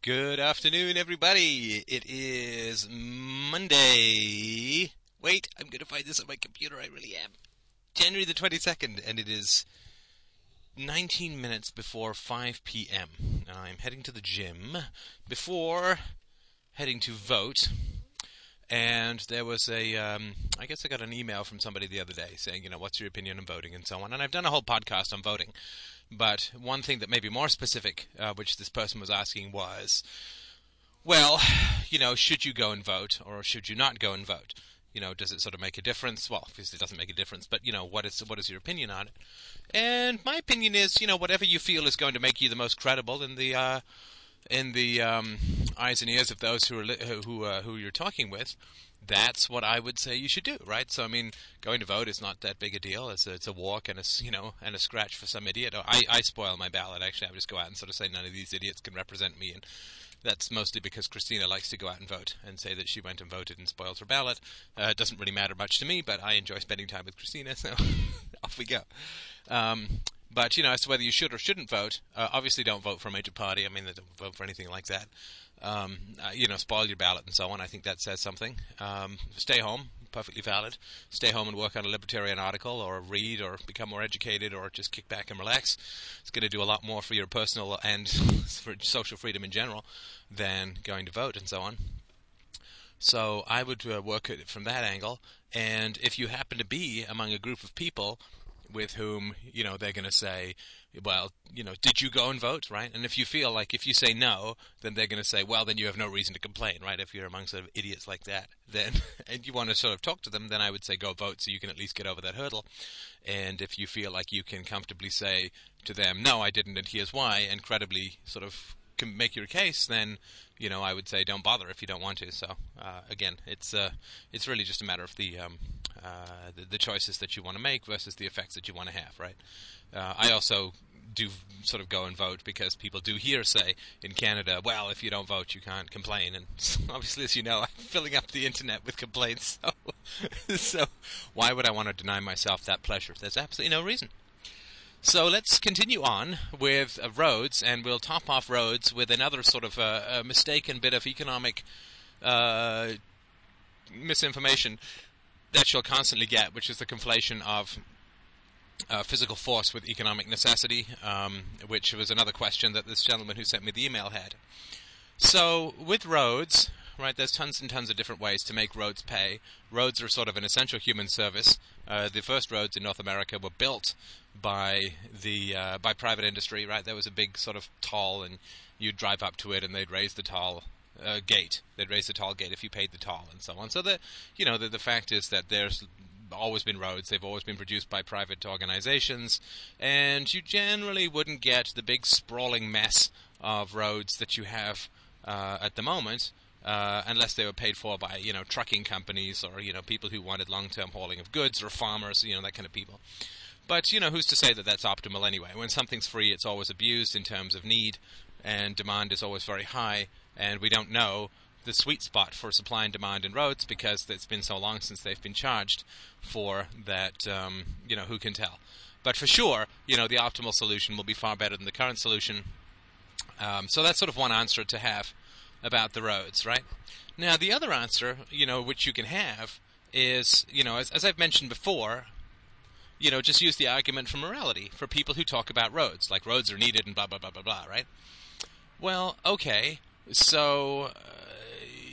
Good afternoon, everybody. It is Monday. Wait, I'm going to find this on my computer. I really am. January the 22nd, and it is 19 minutes before 5 p.m. And I'm heading to the gym before heading to vote. And there was a, um, I guess I got an email from somebody the other day saying, you know, what's your opinion on voting and so on. And I've done a whole podcast on voting. But one thing that may be more specific, uh, which this person was asking, was, well, you know, should you go and vote or should you not go and vote? You know, does it sort of make a difference? Well, obviously it doesn't make a difference, but you know, what is what is your opinion on it? And my opinion is, you know, whatever you feel is going to make you the most credible in the uh, in the um, eyes and ears of those who are li- who uh, who you're talking with that's what I would say you should do, right? So I mean, going to vote is not that big a deal. It's a, it's a walk and a you know and a scratch for some idiot. I I spoil my ballot actually. I just go out and sort of say none of these idiots can represent me, and that's mostly because Christina likes to go out and vote and say that she went and voted and spoiled her ballot. Uh, it doesn't really matter much to me, but I enjoy spending time with Christina, so off we go. Um, but you know, as to whether you should or shouldn't vote, uh, obviously don't vote for a major party. I mean, don't vote for anything like that. Um, uh, you know, spoil your ballot and so on. I think that says something. Um, stay home, perfectly valid. Stay home and work on a libertarian article, or read, or become more educated, or just kick back and relax. It's going to do a lot more for your personal and for social freedom in general than going to vote and so on. So I would uh, work it from that angle. And if you happen to be among a group of people with whom you know they're going to say, well, you know, did you go and vote, right? And if you feel like if you say no, then they're going to say, well, then you have no reason to complain, right? If you're among sort of idiots like that, then and you want to sort of talk to them, then I would say go vote so you can at least get over that hurdle. And if you feel like you can comfortably say to them, no, I didn't, and here's why, and credibly sort of can make your case, then you know I would say don't bother if you don't want to. So uh, again, it's uh, it's really just a matter of the um, uh, the, the, choices that you want to make versus the effects that you want to have, right? Uh, I also do sort of go and vote because people do here say in Canada, well, if you don't vote, you can't complain. And obviously, as you know, I'm filling up the internet with complaints. So, so why would I want to deny myself that pleasure? There's absolutely no reason. So let's continue on with uh, roads, and we'll top off roads with another sort of uh, mistaken bit of economic uh, misinformation that you'll constantly get, which is the conflation of uh, physical force with economic necessity, um, which was another question that this gentleman who sent me the email had. So, with roads, right, there's tons and tons of different ways to make roads pay. Roads are sort of an essential human service. Uh, the first roads in North America were built by the uh, by private industry, right? There was a big sort of toll, and you'd drive up to it, and they'd raise the toll uh, gate. They'd raise the toll gate if you paid the toll, and so on. So the you know the the fact is that there's always been roads. They've always been produced by private organizations, and you generally wouldn't get the big sprawling mess of roads that you have uh, at the moment. Uh, unless they were paid for by you know trucking companies or you know people who wanted long-term hauling of goods or farmers, you know that kind of people. But you know who's to say that that's optimal anyway? When something's free, it's always abused in terms of need, and demand is always very high, and we don't know the sweet spot for supply and demand in roads because it's been so long since they've been charged for that. Um, you know, who can tell? But for sure, you know, the optimal solution will be far better than the current solution. Um, so that's sort of one answer to have about the roads, right? Now, the other answer, you know, which you can have is, you know, as, as I've mentioned before, you know, just use the argument for morality for people who talk about roads, like roads are needed and blah blah blah blah blah, right? Well, okay, so uh,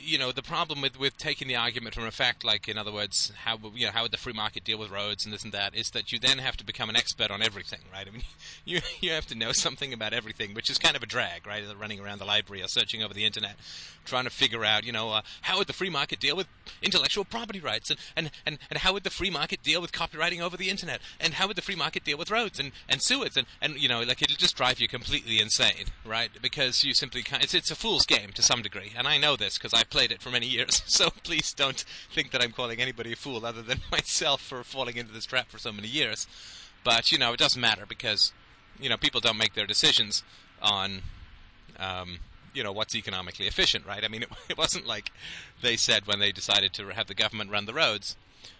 you know the problem with, with taking the argument from a fact, like in other words, how you know how would the free market deal with roads and this and that, is that you then have to become an expert on everything, right? I mean, you you have to know something about everything, which is kind of a drag, right? Running around the library or searching over the internet, trying to figure out, you know, uh, how would the free market deal with intellectual property rights, and, and, and, and how would the free market deal with copyrighting over the internet, and how would the free market deal with roads and, and sewers, and, and you know, like it'll just drive you completely insane, right? Because you simply can't. It's it's a fool's game to some degree, and I know this because I've played it for many years. So please don't think that I'm calling anybody a fool other than myself for falling into this trap for so many years. But you know, it doesn't matter because you know people don't make their decisions on. Um, you know what's economically efficient, right? I mean, it, it wasn't like they said when they decided to have the government run the roads.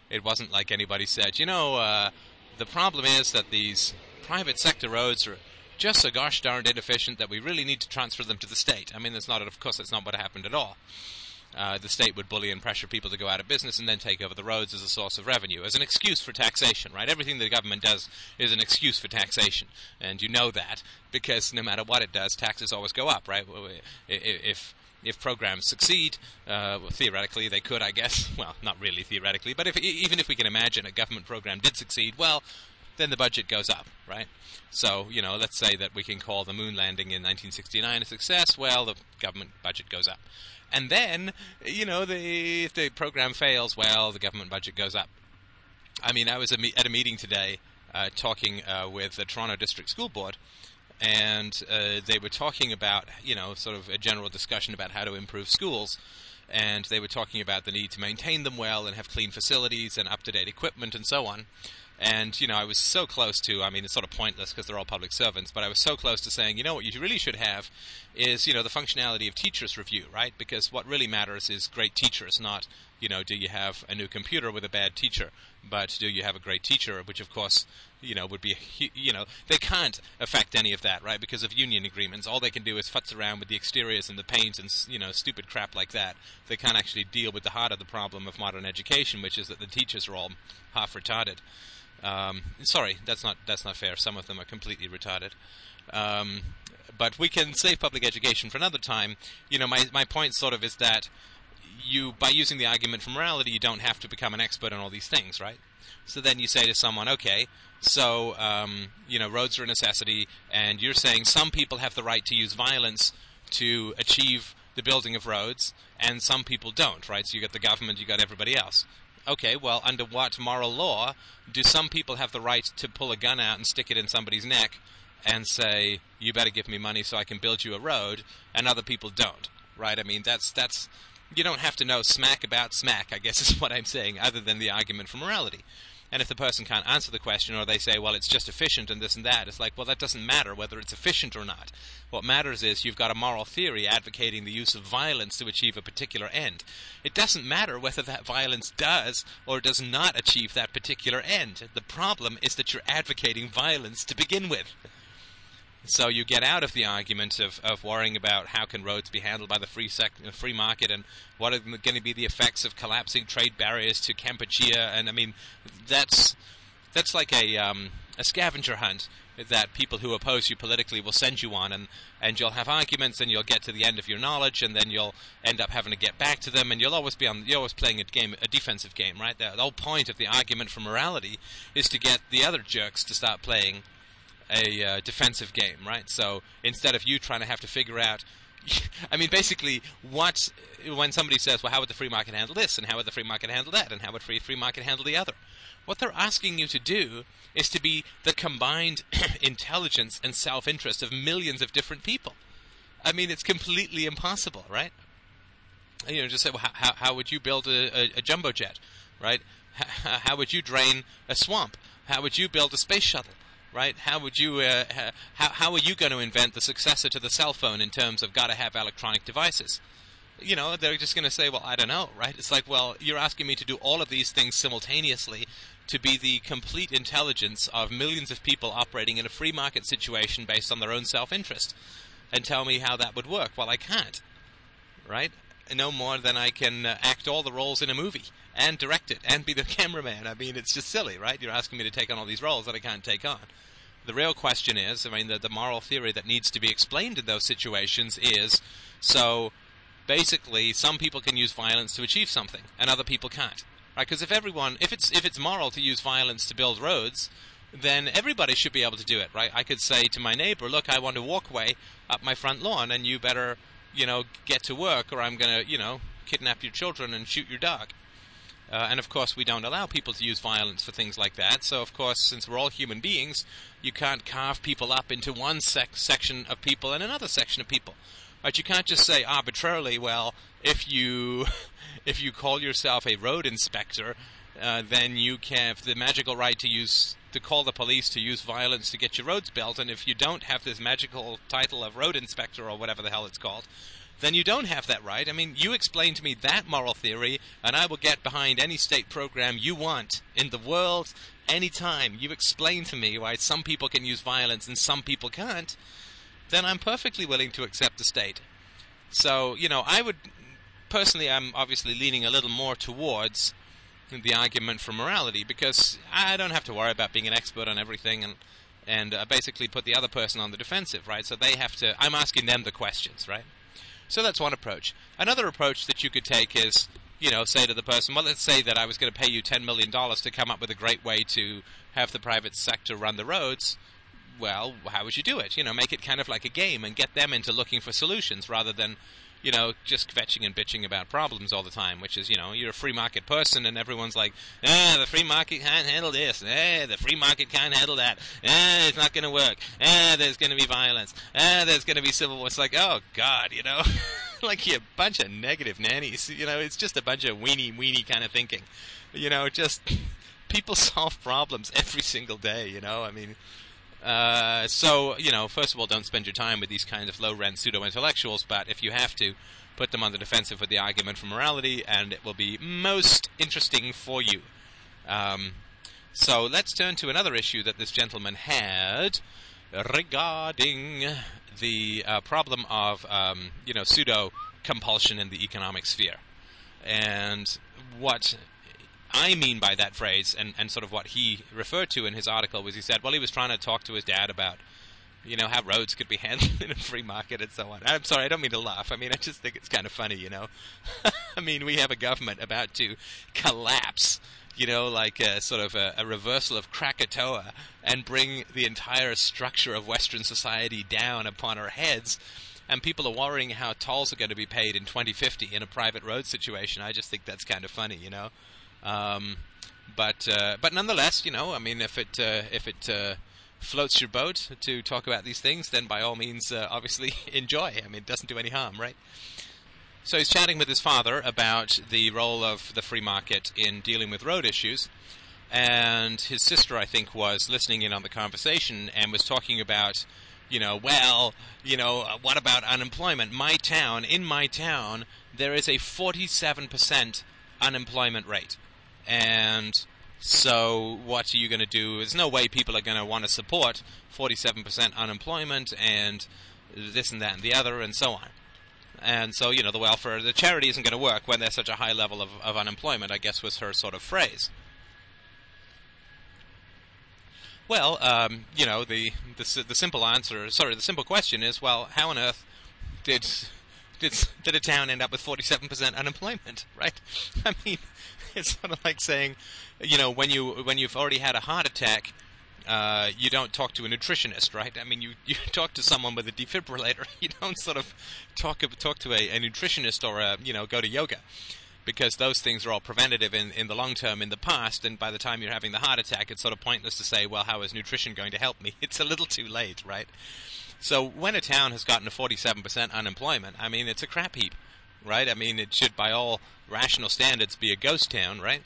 It wasn't like anybody said, you know, uh, the problem is that these private sector roads are just so gosh darned inefficient that we really need to transfer them to the state. I mean, that's not, of course, that's not what happened at all. Uh, the state would bully and pressure people to go out of business and then take over the roads as a source of revenue, as an excuse for taxation, right? Everything the government does is an excuse for taxation, and you know that because no matter what it does, taxes always go up, right? If if programs succeed, uh, well, theoretically they could, I guess. Well, not really theoretically, but if, even if we can imagine a government program did succeed, well, then the budget goes up, right? So, you know, let's say that we can call the moon landing in 1969 a success. Well, the government budget goes up. And then, you know, the, if the program fails, well, the government budget goes up. I mean, I was at a meeting today uh, talking uh, with the Toronto District School Board, and uh, they were talking about, you know, sort of a general discussion about how to improve schools. And they were talking about the need to maintain them well and have clean facilities and up to date equipment and so on. And, you know, I was so close to, I mean, it's sort of pointless because they're all public servants, but I was so close to saying, you know, what you really should have is, you know, the functionality of teachers review, right? Because what really matters is great teachers, not, you know, do you have a new computer with a bad teacher, but do you have a great teacher, which of course, you know, would be, you know, they can't affect any of that, right? Because of union agreements. All they can do is futz around with the exteriors and the paint and, you know, stupid crap like that. They can't actually deal with the heart of the problem of modern education, which is that the teachers are all half retarded. Um, sorry, that's not that's not fair. Some of them are completely retarded. Um, but we can save public education for another time. You know, my my point sort of is that you by using the argument for morality, you don't have to become an expert on all these things, right? So then you say to someone, okay, so um, you know, roads are a necessity, and you're saying some people have the right to use violence to achieve the building of roads, and some people don't, right? So you got the government, you got everybody else okay, well, under what moral law do some people have the right to pull a gun out and stick it in somebody's neck and say, "You better give me money so I can build you a road," and other people don't, right? I mean, that's that's you don't have to know smack about smack, I guess is what I'm saying, other than the argument for morality. And if the person can't answer the question, or they say, well, it's just efficient and this and that, it's like, well, that doesn't matter whether it's efficient or not. What matters is you've got a moral theory advocating the use of violence to achieve a particular end. It doesn't matter whether that violence does or does not achieve that particular end. The problem is that you're advocating violence to begin with. So you get out of the argument of, of worrying about how can roads be handled by the free sec- free market and what are going to be the effects of collapsing trade barriers to Kampuchea and I mean that's that's like a um, a scavenger hunt that people who oppose you politically will send you on. And and you'll have arguments and you'll get to the end of your knowledge and then you'll end up having to get back to them. And you'll always be on you're always playing a game a defensive game right? The, the whole point of the argument for morality is to get the other jerks to start playing a uh, defensive game, right? So instead of you trying to have to figure out, I mean, basically, what when somebody says, "Well, how would the free market handle this?" and "How would the free market handle that?" and "How would free free market handle the other?" What they're asking you to do is to be the combined intelligence and self-interest of millions of different people. I mean, it's completely impossible, right? You know, just say, well, how, how would you build a, a, a jumbo jet, right? how would you drain a swamp? How would you build a space shuttle? Right? How would you, uh, how, how are you going to invent the successor to the cell phone in terms of got to have electronic devices? You know, they're just going to say, well, I don't know, right? It's like, well, you're asking me to do all of these things simultaneously to be the complete intelligence of millions of people operating in a free market situation based on their own self interest and tell me how that would work. Well, I can't, right? No more than I can uh, act all the roles in a movie and direct it and be the cameraman. I mean, it's just silly, right? You're asking me to take on all these roles that I can't take on. The real question is, I mean, the, the moral theory that needs to be explained in those situations is so basically, some people can use violence to achieve something, and other people can't, right? Because if everyone, if it's if it's moral to use violence to build roads, then everybody should be able to do it, right? I could say to my neighbor, "Look, I want a walkway up my front lawn, and you better, you know, get to work, or I'm gonna, you know, kidnap your children and shoot your dog." Uh, and of course, we don't allow people to use violence for things like that. So, of course, since we're all human beings, you can't carve people up into one sec- section of people and another section of people. Right? You can't just say arbitrarily, well, if you if you call yourself a road inspector, uh, then you have the magical right to use to call the police to use violence to get your roads built, and if you don't have this magical title of road inspector or whatever the hell it's called, then you don't have that right. I mean, you explain to me that moral theory, and I will get behind any state program you want in the world anytime. You explain to me why some people can use violence and some people can't, then I'm perfectly willing to accept the state. So, you know, I would personally, I'm obviously leaning a little more towards the argument for morality because I don't have to worry about being an expert on everything and and uh, basically put the other person on the defensive, right? So they have to. I'm asking them the questions, right? So that's one approach. Another approach that you could take is, you know, say to the person, well, let's say that I was going to pay you $10 million to come up with a great way to have the private sector run the roads. Well, how would you do it? You know, make it kind of like a game and get them into looking for solutions rather than, you know, just kvetching and bitching about problems all the time, which is, you know, you're a free market person and everyone's like, ah, the free market can't handle this, ah, the free market can't handle that, ah, it's not going to work, ah, there's going to be violence, ah, there's going to be civil war. It's like, oh, God, you know, like you're a bunch of negative nannies, you know, it's just a bunch of weenie, weenie kind of thinking, you know, just people solve problems every single day, you know, I mean, uh, so, you know, first of all, don't spend your time with these kinds of low rent pseudo intellectuals, but if you have to, put them on the defensive with the argument for morality, and it will be most interesting for you. Um, so let's turn to another issue that this gentleman had regarding the uh, problem of, um, you know, pseudo compulsion in the economic sphere. And what I mean by that phrase, and, and sort of what he referred to in his article, was he said, well, he was trying to talk to his dad about, you know, how roads could be handled in a free market and so on. I'm sorry, I don't mean to laugh. I mean, I just think it's kind of funny, you know. I mean, we have a government about to collapse, you know, like a, sort of a, a reversal of Krakatoa and bring the entire structure of Western society down upon our heads and people are worrying how tolls are going to be paid in 2050 in a private road situation. I just think that's kind of funny, you know. Um, but uh, but nonetheless, you know, I mean, if it uh, if it uh, floats your boat to talk about these things, then by all means, uh, obviously enjoy. I mean, it doesn't do any harm, right? So he's chatting with his father about the role of the free market in dealing with road issues. And his sister, I think, was listening in on the conversation and was talking about, you know, well, you know, uh, what about unemployment? My town, in my town, there is a 47% unemployment rate. And so, what are you going to do? There's no way people are going to want to support 47% unemployment and this and that and the other and so on. And so, you know, the welfare, the charity isn't going to work when there's such a high level of, of unemployment, I guess was her sort of phrase. Well, um, you know, the, the the simple answer, sorry, the simple question is, well, how on earth did did did a town end up with 47% unemployment, right? I mean, it's sort of like saying, you know, when you when you've already had a heart attack, uh, you don't talk to a nutritionist, right? I mean, you, you talk to someone with a defibrillator. You don't sort of talk talk to a, a nutritionist or a, you know go to yoga, because those things are all preventative in, in the long term in the past. And by the time you're having the heart attack, it's sort of pointless to say, well, how is nutrition going to help me? It's a little too late, right? So when a town has gotten to 47% unemployment, I mean, it's a crap heap right? I mean, it should, by all rational standards, be a ghost town, right?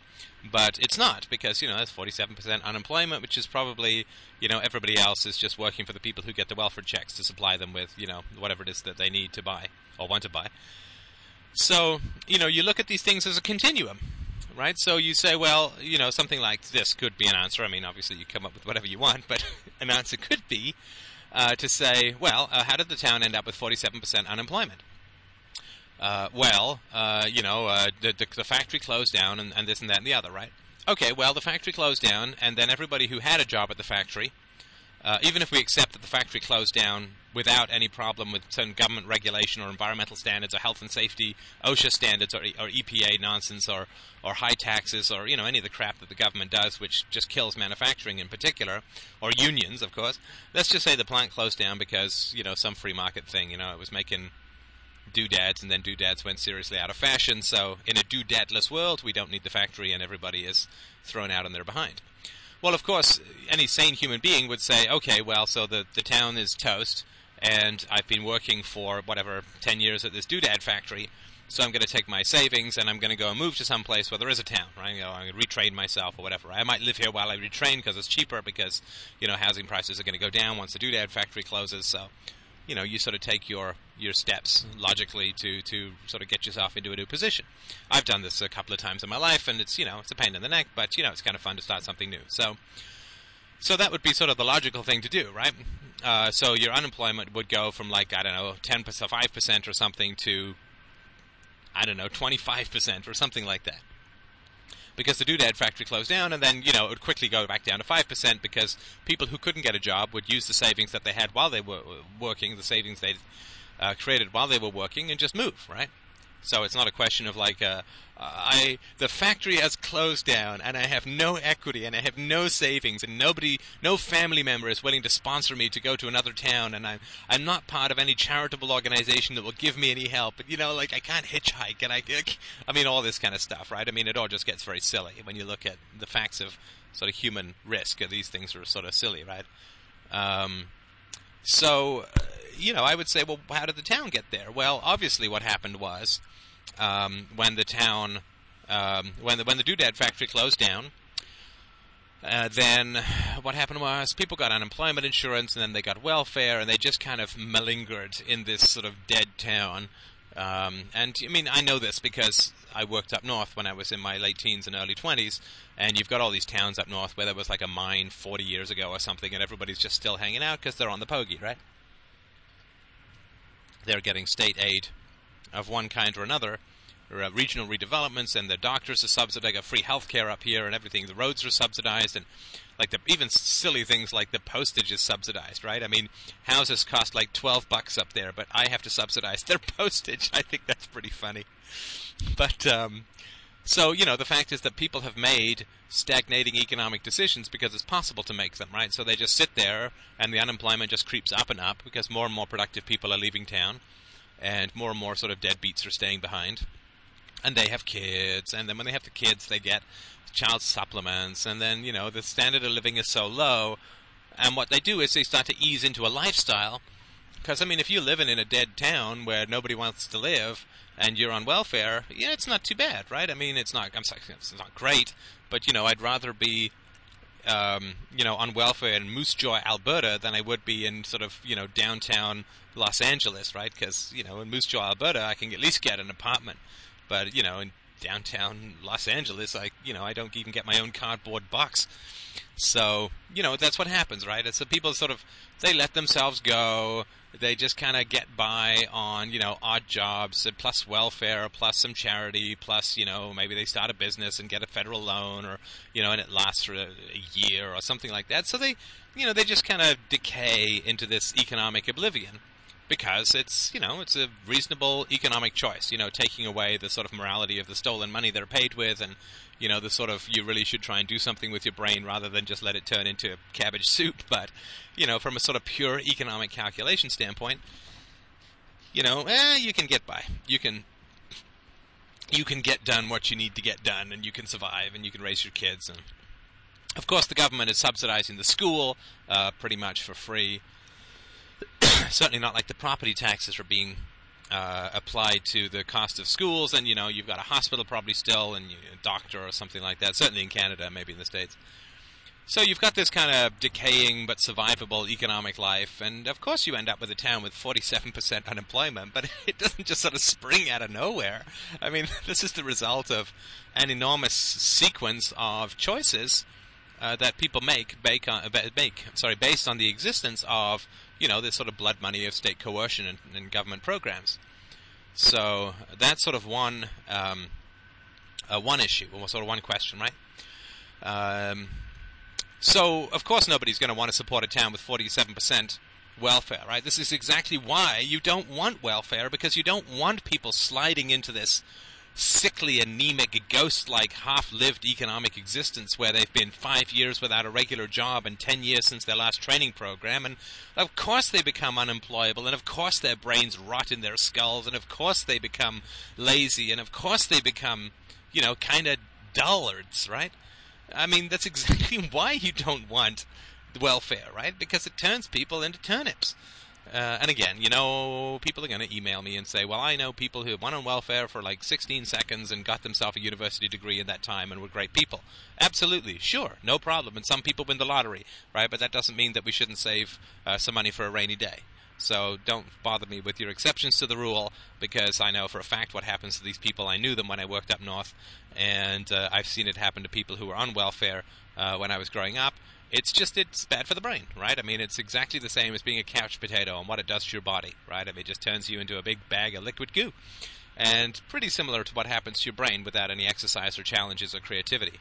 But it's not because you know that's 47% unemployment, which is probably you know everybody else is just working for the people who get the welfare checks to supply them with you know whatever it is that they need to buy or want to buy. So you know you look at these things as a continuum, right? So you say, well, you know, something like this could be an answer. I mean, obviously you come up with whatever you want, but an answer could be uh, to say, well, uh, how did the town end up with 47% unemployment? Uh, well, uh, you know, uh, the, the, the, factory closed down and, and, this and that and the other, right? Okay, well, the factory closed down, and then everybody who had a job at the factory, uh, even if we accept that the factory closed down without any problem with some government regulation or environmental standards or health and safety, OSHA standards or, or EPA nonsense or, or high taxes or, you know, any of the crap that the government does, which just kills manufacturing in particular, or unions, of course. Let's just say the plant closed down because, you know, some free market thing, you know, it was making doodads, and then doodads went seriously out of fashion. So, in a doodadless world, we don't need the factory, and everybody is thrown out on their behind. Well, of course, any sane human being would say, okay, well, so the, the town is toast, and I've been working for whatever ten years at this doodad factory. So I'm going to take my savings and I'm going to go and move to some place where there is a town, right? You know, I'm going to retrain myself or whatever. I might live here while I retrain because it's cheaper because you know housing prices are going to go down once the doodad factory closes. So you know, you sort of take your your steps logically to to sort of get yourself into a new position. I've done this a couple of times in my life, and it's you know it's a pain in the neck, but you know it's kind of fun to start something new. So, so that would be sort of the logical thing to do, right? Uh, so your unemployment would go from like I don't know ten percent, five percent, or something to I don't know twenty five percent or something like that because the doodad factory closed down, and then you know it would quickly go back down to five percent because people who couldn't get a job would use the savings that they had while they were working, the savings they uh, created while they were working, and just move, right? So it's not a question of like, uh, I the factory has closed down and I have no equity and I have no savings and nobody, no family member is willing to sponsor me to go to another town and I'm I'm not part of any charitable organization that will give me any help. But you know, like I can't hitchhike and I, I mean, all this kind of stuff, right? I mean, it all just gets very silly when you look at the facts of sort of human risk. These things are sort of silly, right? Um, so, uh, you know, I would say, well, how did the town get there? Well, obviously, what happened was um, when the town, um, when the when the doodad factory closed down. Uh, then what happened was people got unemployment insurance and then they got welfare and they just kind of malingered in this sort of dead town. Um, and I mean, I know this because I worked up north when I was in my late teens and early 20s, and you've got all these towns up north where there was like a mine 40 years ago or something, and everybody's just still hanging out because they're on the pogie, right? They're getting state aid of one kind or another, or, uh, regional redevelopments, and the doctors are subsidized. Got free health care up here, and everything. The roads are subsidized, and like the even silly things like the postage is subsidized, right? I mean, houses cost like twelve bucks up there, but I have to subsidize their postage. I think that's pretty funny. But um, so you know, the fact is that people have made stagnating economic decisions because it's possible to make them, right? So they just sit there, and the unemployment just creeps up and up because more and more productive people are leaving town and more and more sort of deadbeats are staying behind. And they have kids, and then when they have the kids, they get child supplements, and then you know the standard of living is so low. And what they do is they start to ease into a lifestyle. Because I mean, if you're living in a dead town where nobody wants to live, and you're on welfare, yeah, it's not too bad, right? I mean, it's not. I'm sorry, it's not great, but you know, I'd rather be um, you know, on welfare in Moose Jaw, Alberta, than I would be in sort of, you know, downtown Los Angeles, right? Because you know, in Moose Jaw, Alberta, I can at least get an apartment, but you know, in downtown Los Angeles, I, you know, I don't even get my own cardboard box. So, you know, that's what happens, right? It's the people sort of they let themselves go. They just kind of get by on, you know, odd jobs, plus welfare, plus some charity, plus, you know, maybe they start a business and get a federal loan, or, you know, and it lasts for a, a year or something like that. So they, you know, they just kind of decay into this economic oblivion because it's you know it's a reasonable economic choice. You know, taking away the sort of morality of the stolen money they're paid with, and you know the sort of you really should try and do something with your brain rather than just let it turn into cabbage soup. But you know, from a sort of pure economic calculation standpoint, you know, eh, you can get by. You can you can get done what you need to get done, and you can survive, and you can raise your kids, and of course the government is subsidizing the school uh, pretty much for free. Certainly not like the property taxes are being uh, applied to the cost of schools, and you know you've got a hospital probably still, and you, a doctor or something like that. Certainly in Canada, maybe in the states. So you've got this kind of decaying but survivable economic life, and of course you end up with a town with 47% unemployment, but it doesn't just sort of spring out of nowhere. I mean, this is the result of an enormous sequence of choices uh, that people make, on, make, sorry, based on the existence of, you know, this sort of blood money of state coercion and, and government programs. So that's sort of one, um, uh, one issue, or sort of one question, right? Um, so, of course, nobody's going to want to support a town with 47% welfare, right? This is exactly why you don't want welfare, because you don't want people sliding into this sickly, anemic, ghost like, half lived economic existence where they've been five years without a regular job and ten years since their last training program. And of course they become unemployable, and of course their brains rot in their skulls, and of course they become lazy, and of course they become, you know, kind of dullards, right? I mean, that's exactly why you don't want welfare, right? Because it turns people into turnips. Uh, and again, you know, people are going to email me and say, well, I know people who have went on welfare for like 16 seconds and got themselves a university degree in that time and were great people. Absolutely, sure, no problem. And some people win the lottery, right? But that doesn't mean that we shouldn't save uh, some money for a rainy day. So don't bother me with your exceptions to the rule because I know for a fact what happens to these people. I knew them when I worked up north, and uh, I've seen it happen to people who were on welfare uh, when I was growing up. It's just it's bad for the brain, right? I mean, it's exactly the same as being a couch potato and what it does to your body, right? I mean, it just turns you into a big bag of liquid goo, and pretty similar to what happens to your brain without any exercise or challenges or creativity.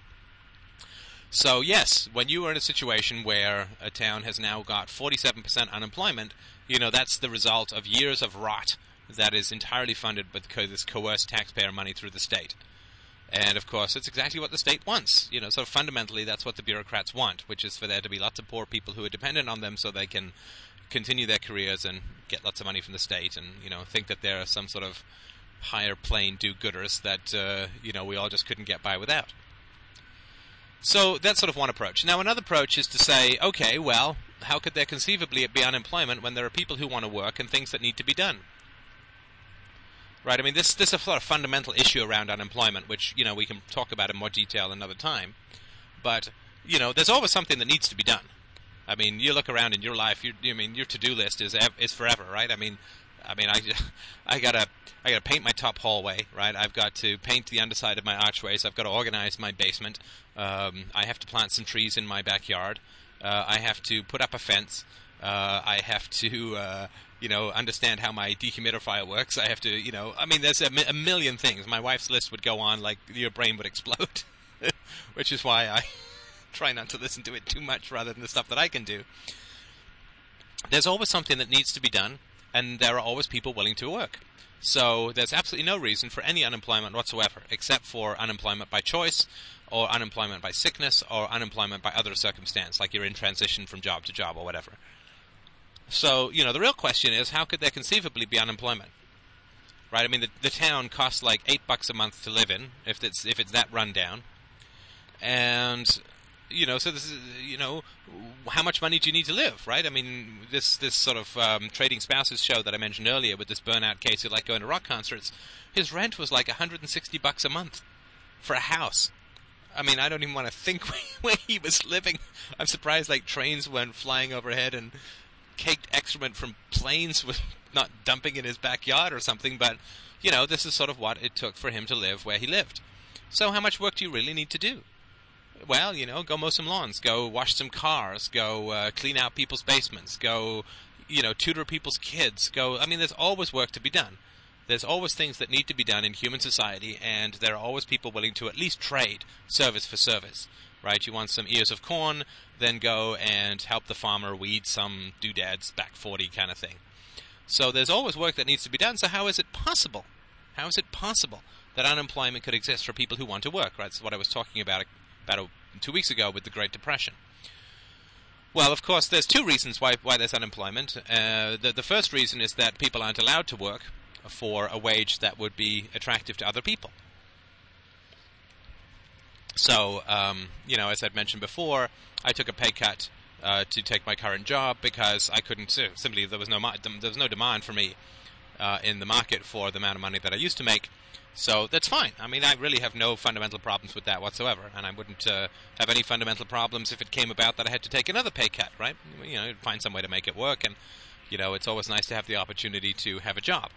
So, yes, when you are in a situation where a town has now got 47% unemployment, you know, that's the result of years of rot that is entirely funded with this coerced taxpayer money through the state. And of course, it's exactly what the state wants. You know, so fundamentally, that's what the bureaucrats want, which is for there to be lots of poor people who are dependent on them so they can continue their careers and get lots of money from the state and, you know, think that there are some sort of higher plane do gooders that, uh, you know, we all just couldn't get by without. So that's sort of one approach. Now, another approach is to say, okay, well, how could there conceivably be unemployment when there are people who want to work and things that need to be done? Right? I mean, this this is a sort of fundamental issue around unemployment, which you know we can talk about in more detail another time. But you know, there's always something that needs to be done. I mean, you look around in your life. You, mean, your to-do list is is forever, right? I mean, I mean, I, I gotta, I gotta paint my top hallway, right? I've got to paint the underside of my archways. I've got to organize my basement. Um, I have to plant some trees in my backyard. Uh, I have to put up a fence. Uh, I have to, uh, you know, understand how my dehumidifier works. I have to, you know, I mean, there's a, a million things. My wife's list would go on like your brain would explode, which is why I try not to listen to it too much rather than the stuff that I can do. There's always something that needs to be done, and there are always people willing to work. So there's absolutely no reason for any unemployment whatsoever, except for unemployment by choice, or unemployment by sickness, or unemployment by other circumstance, like you're in transition from job to job or whatever. So, you know, the real question is how could there conceivably be unemployment? Right? I mean, the, the town costs like eight bucks a month to live in, if it's if it's that rundown, and you know, so this is you know, how much money do you need to live? Right? I mean, this this sort of um, trading spouses show that I mentioned earlier with this burnout case who like going to rock concerts, his rent was like 160 bucks a month for a house. I mean, I don't even want to think where he was living. I'm surprised like trains went flying overhead and caked excrement from planes was not dumping in his backyard or something, but you know, this is sort of what it took for him to live where he lived. So, how much work do you really need to do? Well, you know, go mow some lawns, go wash some cars, go uh, clean out people's basements, go, you know, tutor people's kids, go. I mean, there's always work to be done. There's always things that need to be done in human society, and there are always people willing to at least trade service for service right? You want some ears of corn, then go and help the farmer weed some doodads back 40 kind of thing. So there's always work that needs to be done. So how is it possible? How is it possible that unemployment could exist for people who want to work? Right? That's what I was talking about about a, two weeks ago with the Great Depression. Well, of course, there's two reasons why why there's unemployment. Uh, the the first reason is that people aren't allowed to work for a wage that would be attractive to other people. So, um, you know, as I'd mentioned before, I took a pay cut uh, to take my current job because I couldn't simply there was no there was no demand for me uh, in the market for the amount of money that I used to make. So that's fine. I mean, I really have no fundamental problems with that whatsoever, and I wouldn't uh, have any fundamental problems if it came about that I had to take another pay cut. Right? You know, find some way to make it work, and you know, it's always nice to have the opportunity to have a job.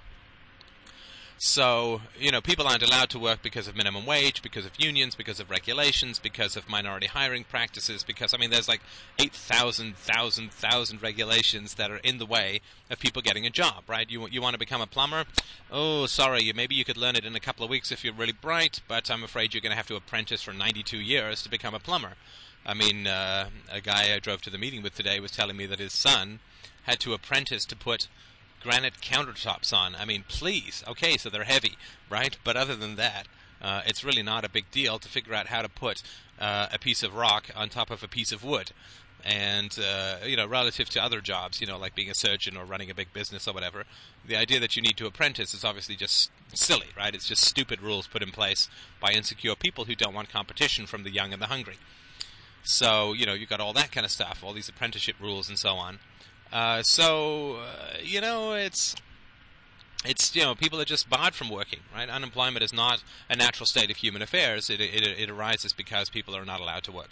So, you know, people aren't allowed to work because of minimum wage, because of unions, because of regulations, because of minority hiring practices, because, I mean, there's like 8,000, 1,000, 1,000 regulations that are in the way of people getting a job, right? You, you want to become a plumber? Oh, sorry, maybe you could learn it in a couple of weeks if you're really bright, but I'm afraid you're going to have to apprentice for 92 years to become a plumber. I mean, uh, a guy I drove to the meeting with today was telling me that his son had to apprentice to put granite countertops on. I mean, please. Okay, so they're heavy, right? But other than that, uh, it's really not a big deal to figure out how to put uh, a piece of rock on top of a piece of wood. And, uh, you know, relative to other jobs, you know, like being a surgeon or running a big business or whatever, the idea that you need to apprentice is obviously just silly, right? It's just stupid rules put in place by insecure people who don't want competition from the young and the hungry. So, you know, you've got all that kind of stuff, all these apprenticeship rules and so on. Uh, so uh, you know, it's it's you know people are just barred from working. Right? Unemployment is not a natural state of human affairs. It it, it arises because people are not allowed to work.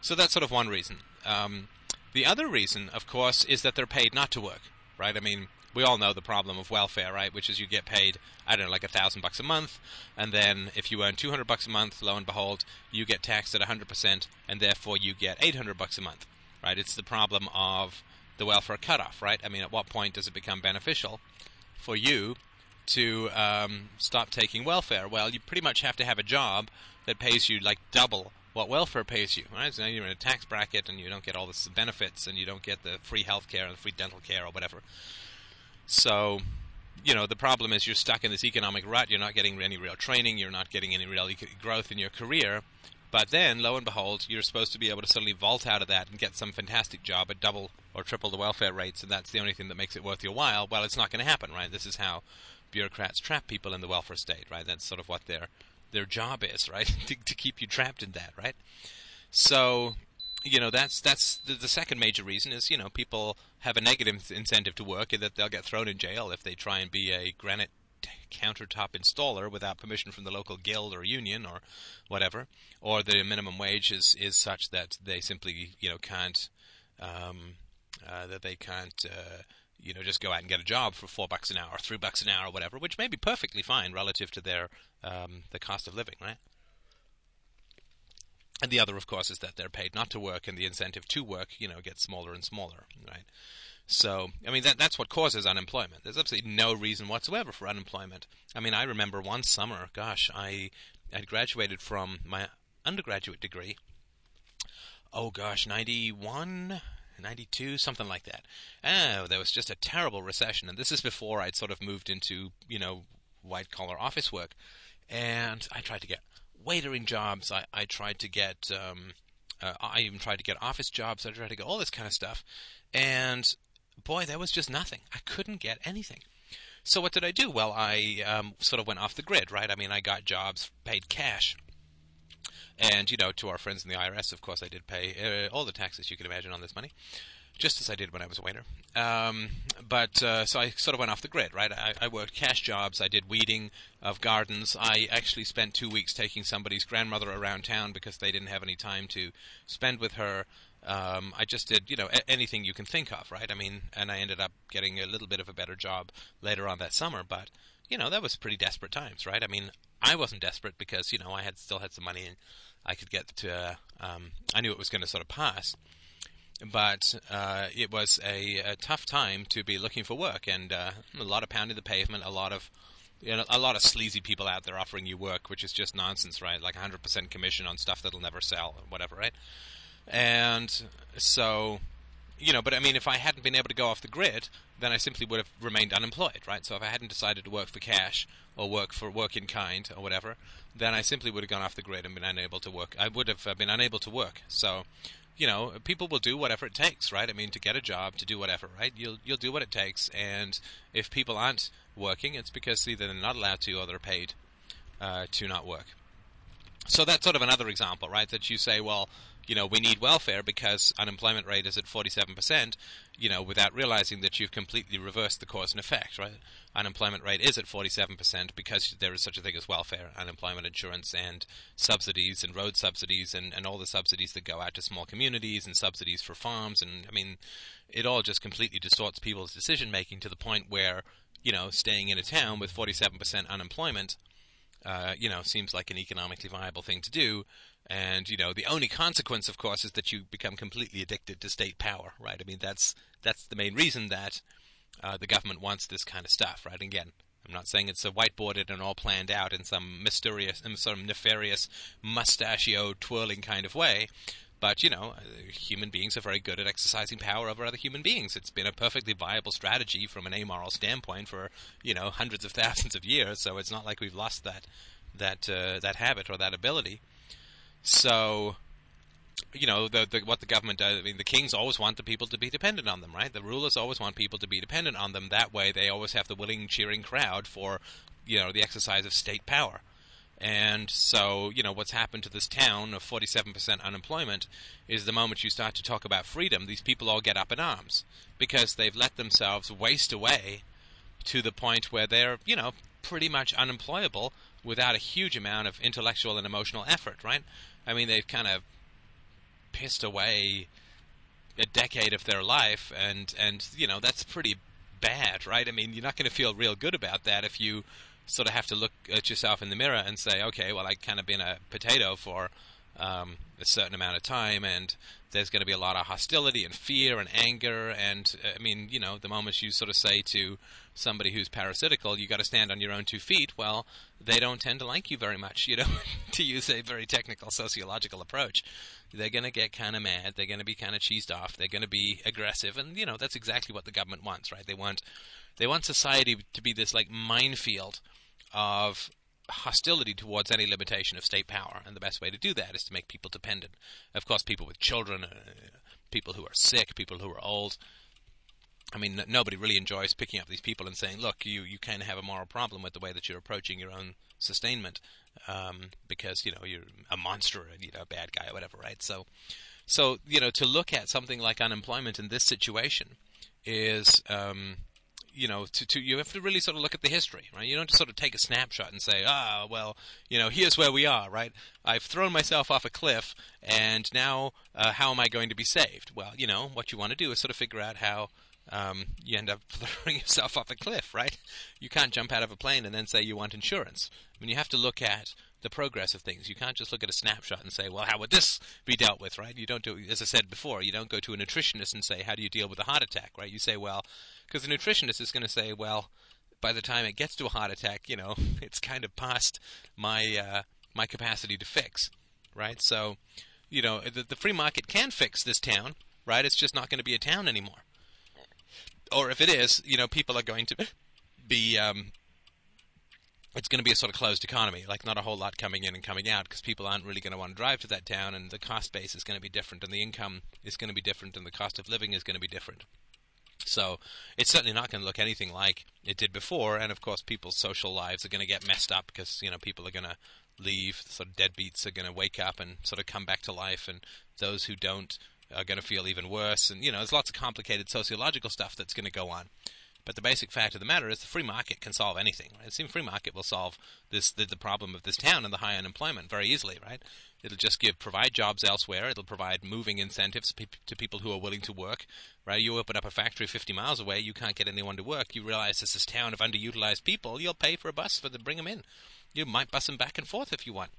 So that's sort of one reason. Um, the other reason, of course, is that they're paid not to work. Right? I mean, we all know the problem of welfare, right? Which is you get paid, I don't know, like a thousand bucks a month, and then if you earn two hundred bucks a month, lo and behold, you get taxed at hundred percent, and therefore you get eight hundred bucks a month, right? It's the problem of the welfare cutoff, right? I mean, at what point does it become beneficial for you to um, stop taking welfare? Well, you pretty much have to have a job that pays you like double what welfare pays you, right? So now you're in a tax bracket and you don't get all the benefits and you don't get the free health care and free dental care or whatever. So, you know, the problem is you're stuck in this economic rut. You're not getting any real training. You're not getting any real growth in your career. But then, lo and behold, you're supposed to be able to suddenly vault out of that and get some fantastic job at double or triple the welfare rates, and that's the only thing that makes it worth your while. Well, it's not going to happen, right? This is how bureaucrats trap people in the welfare state, right? That's sort of what their their job is, right? to, to keep you trapped in that, right? So, you know that's that's the, the, second major reason is you know people have a negative incentive to work in that they'll get thrown in jail if they try and be a granite countertop installer without permission from the local guild or union or whatever, or the minimum wage is is such that they simply you know can't um, uh, that they can't uh, you know just go out and get a job for four bucks an hour, or three bucks an hour, or whatever, which may be perfectly fine relative to their um, the cost of living, right? And the other, of course, is that they're paid not to work, and the incentive to work, you know, gets smaller and smaller, right? So, I mean, that, that's what causes unemployment. There's absolutely no reason whatsoever for unemployment. I mean, I remember one summer, gosh, I had graduated from my undergraduate degree. Oh, gosh, 91, 92, something like that. Oh, there was just a terrible recession. And this is before I'd sort of moved into, you know, white collar office work. And I tried to get waitering jobs. I, I tried to get, um, uh, I even tried to get office jobs. I tried to get all this kind of stuff. And boy, there was just nothing. I couldn't get anything. So what did I do? Well, I um, sort of went off the grid, right? I mean, I got jobs paid cash. And, you know, to our friends in the IRS, of course, I did pay uh, all the taxes you can imagine on this money just as I did when I was a waiter. Um, but uh, so I sort of went off the grid, right? I, I, worked cash jobs. I did weeding of gardens. I actually spent two weeks taking somebody's grandmother around town because they didn't have any time to spend with her. Um, I just did, you know, a- anything you can think of, right? I mean, and I ended up getting a little bit of a better job later on that summer, but you know, that was pretty desperate times, right? I mean, I wasn't desperate because you know I had still had some money and I could get to. Um, I knew it was going to sort of pass but uh, it was a, a, tough time to be looking for work, and uh, a lot of pounding the pavement, a lot of you know, a lot of sleazy people out there offering you work, which is just nonsense, right? Like 100% commission on stuff that'll never sell, or whatever, right? And so, you know, but I mean, if I hadn't been able to go off the grid, then I simply would have remained unemployed, right? So if I hadn't decided to work for cash or work for work in kind or whatever, then I simply would have gone off the grid and been unable to work. I would have uh, been unable to work. So you know, people will do whatever it takes, right? I mean, to get a job, to do whatever, right? You'll you'll do what it takes, and if people aren't working, it's because either they're not allowed to or they're paid uh, to not work. So that's sort of another example, right? That you say, well, you know, we need welfare because unemployment rate is at 47%, you know, without realizing that you've completely reversed the cause and effect, right? Unemployment rate is at 47% because there is such a thing as welfare, unemployment insurance, and subsidies, and road subsidies, and, and all the subsidies that go out to small communities, and subsidies for farms. And, I mean, it all just completely distorts people's decision making to the point where, you know, staying in a town with 47% unemployment. Uh, you know, seems like an economically viable thing to do, and you know, the only consequence, of course, is that you become completely addicted to state power, right? I mean, that's that's the main reason that uh, the government wants this kind of stuff, right? Again, I'm not saying it's whiteboarded and all planned out in some mysterious, and some nefarious, mustachio twirling kind of way. But you know, human beings are very good at exercising power over other human beings. It's been a perfectly viable strategy from an amoral standpoint for you know hundreds of thousands of years. So it's not like we've lost that that uh, that habit or that ability. So, you know, the, the, what the government does. I mean, the kings always want the people to be dependent on them, right? The rulers always want people to be dependent on them. That way, they always have the willing, cheering crowd for, you know, the exercise of state power. And so, you know, what's happened to this town of 47% unemployment is the moment you start to talk about freedom, these people all get up in arms because they've let themselves waste away to the point where they're, you know, pretty much unemployable without a huge amount of intellectual and emotional effort, right? I mean, they've kind of pissed away a decade of their life, and and you know that's pretty bad, right? I mean, you're not going to feel real good about that if you sort of have to look at yourself in the mirror and say, okay, well, I've kind of been a potato for um, a certain amount of time, and there's going to be a lot of hostility and fear and anger. And uh, I mean, you know, the moment you sort of say to somebody who's parasitical, you got to stand on your own two feet. Well, they don't tend to like you very much, you know, to use a very technical sociological approach. They're going to get kind of mad. They're going to be kind of cheesed off. They're going to be aggressive, and you know that's exactly what the government wants, right? They want they want society to be this like minefield of hostility towards any limitation of state power, and the best way to do that is to make people dependent. Of course, people with children, uh, people who are sick, people who are old. I mean, n- nobody really enjoys picking up these people and saying, "Look, you you kind of have a moral problem with the way that you're approaching your own sustainment, um, because you know you're a monster, and you know, a bad guy, or whatever." Right? So, so you know, to look at something like unemployment in this situation is um, you know, to, to you have to really sort of look at the history, right? You don't just sort of take a snapshot and say, ah, well, you know, here's where we are, right? I've thrown myself off a cliff, and now uh, how am I going to be saved? Well, you know, what you want to do is sort of figure out how um, you end up throwing yourself off a cliff, right? You can't jump out of a plane and then say you want insurance. I mean, you have to look at the progress of things. You can't just look at a snapshot and say, well, how would this be dealt with, right? You don't do, as I said before, you don't go to a nutritionist and say, how do you deal with a heart attack, right? You say, well, because the nutritionist is going to say, well, by the time it gets to a heart attack, you know, it's kind of past my uh, my capacity to fix, right? So, you know, the, the free market can fix this town, right? It's just not going to be a town anymore. Or if it is, you know, people are going to be um, it's going to be a sort of closed economy, like not a whole lot coming in and coming out, because people aren't really going to want to drive to that town, and the cost base is going to be different, and the income is going to be different, and the cost of living is going to be different. So it's certainly not going to look anything like it did before, and of course, people's social lives are going to get messed up because you know people are going to leave. Sort of deadbeats are going to wake up and sort of come back to life, and those who don't are going to feel even worse. And you know, there's lots of complicated sociological stuff that's going to go on. But the basic fact of the matter is the free market can solve anything. Right? It seems free market will solve this the, the problem of this town and the high unemployment very easily, right? It'll just give provide jobs elsewhere. It'll provide moving incentives to people who are willing to work. Right? You open up a factory 50 miles away, you can't get anyone to work. You realize this is town of underutilized people. You'll pay for a bus for them to bring them in. You might bus them back and forth if you want.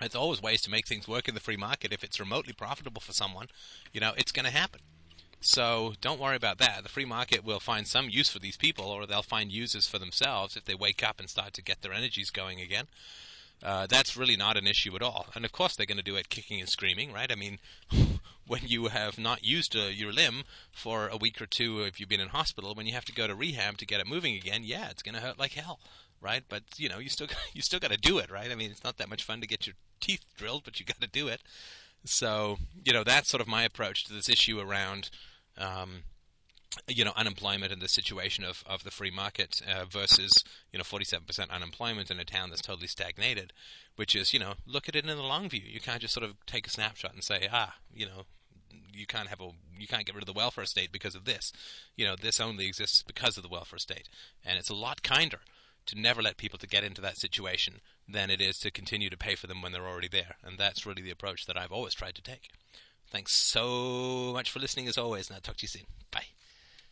There's always ways to make things work in the free market. If it's remotely profitable for someone, you know it's going to happen. So don't worry about that. The free market will find some use for these people, or they'll find uses for themselves if they wake up and start to get their energies going again. Uh, that's really not an issue at all. And of course, they're going to do it kicking and screaming, right? I mean, when you have not used uh, your limb for a week or two, if you've been in hospital, when you have to go to rehab to get it moving again, yeah, it's going to hurt like hell, right? But you know, you still you still got to do it, right? I mean, it's not that much fun to get your teeth drilled, but you got to do it. So you know, that's sort of my approach to this issue around um, you know unemployment and the situation of, of the free market uh, versus you know 47% unemployment in a town that's totally stagnated which is you know look at it in the long view you can't just sort of take a snapshot and say ah you know you can't have a you can't get rid of the welfare state because of this you know this only exists because of the welfare state and it's a lot kinder to never let people to get into that situation than it is to continue to pay for them when they're already there and that's really the approach that I've always tried to take Thanks so much for listening as always, and I'll talk to you soon. Bye.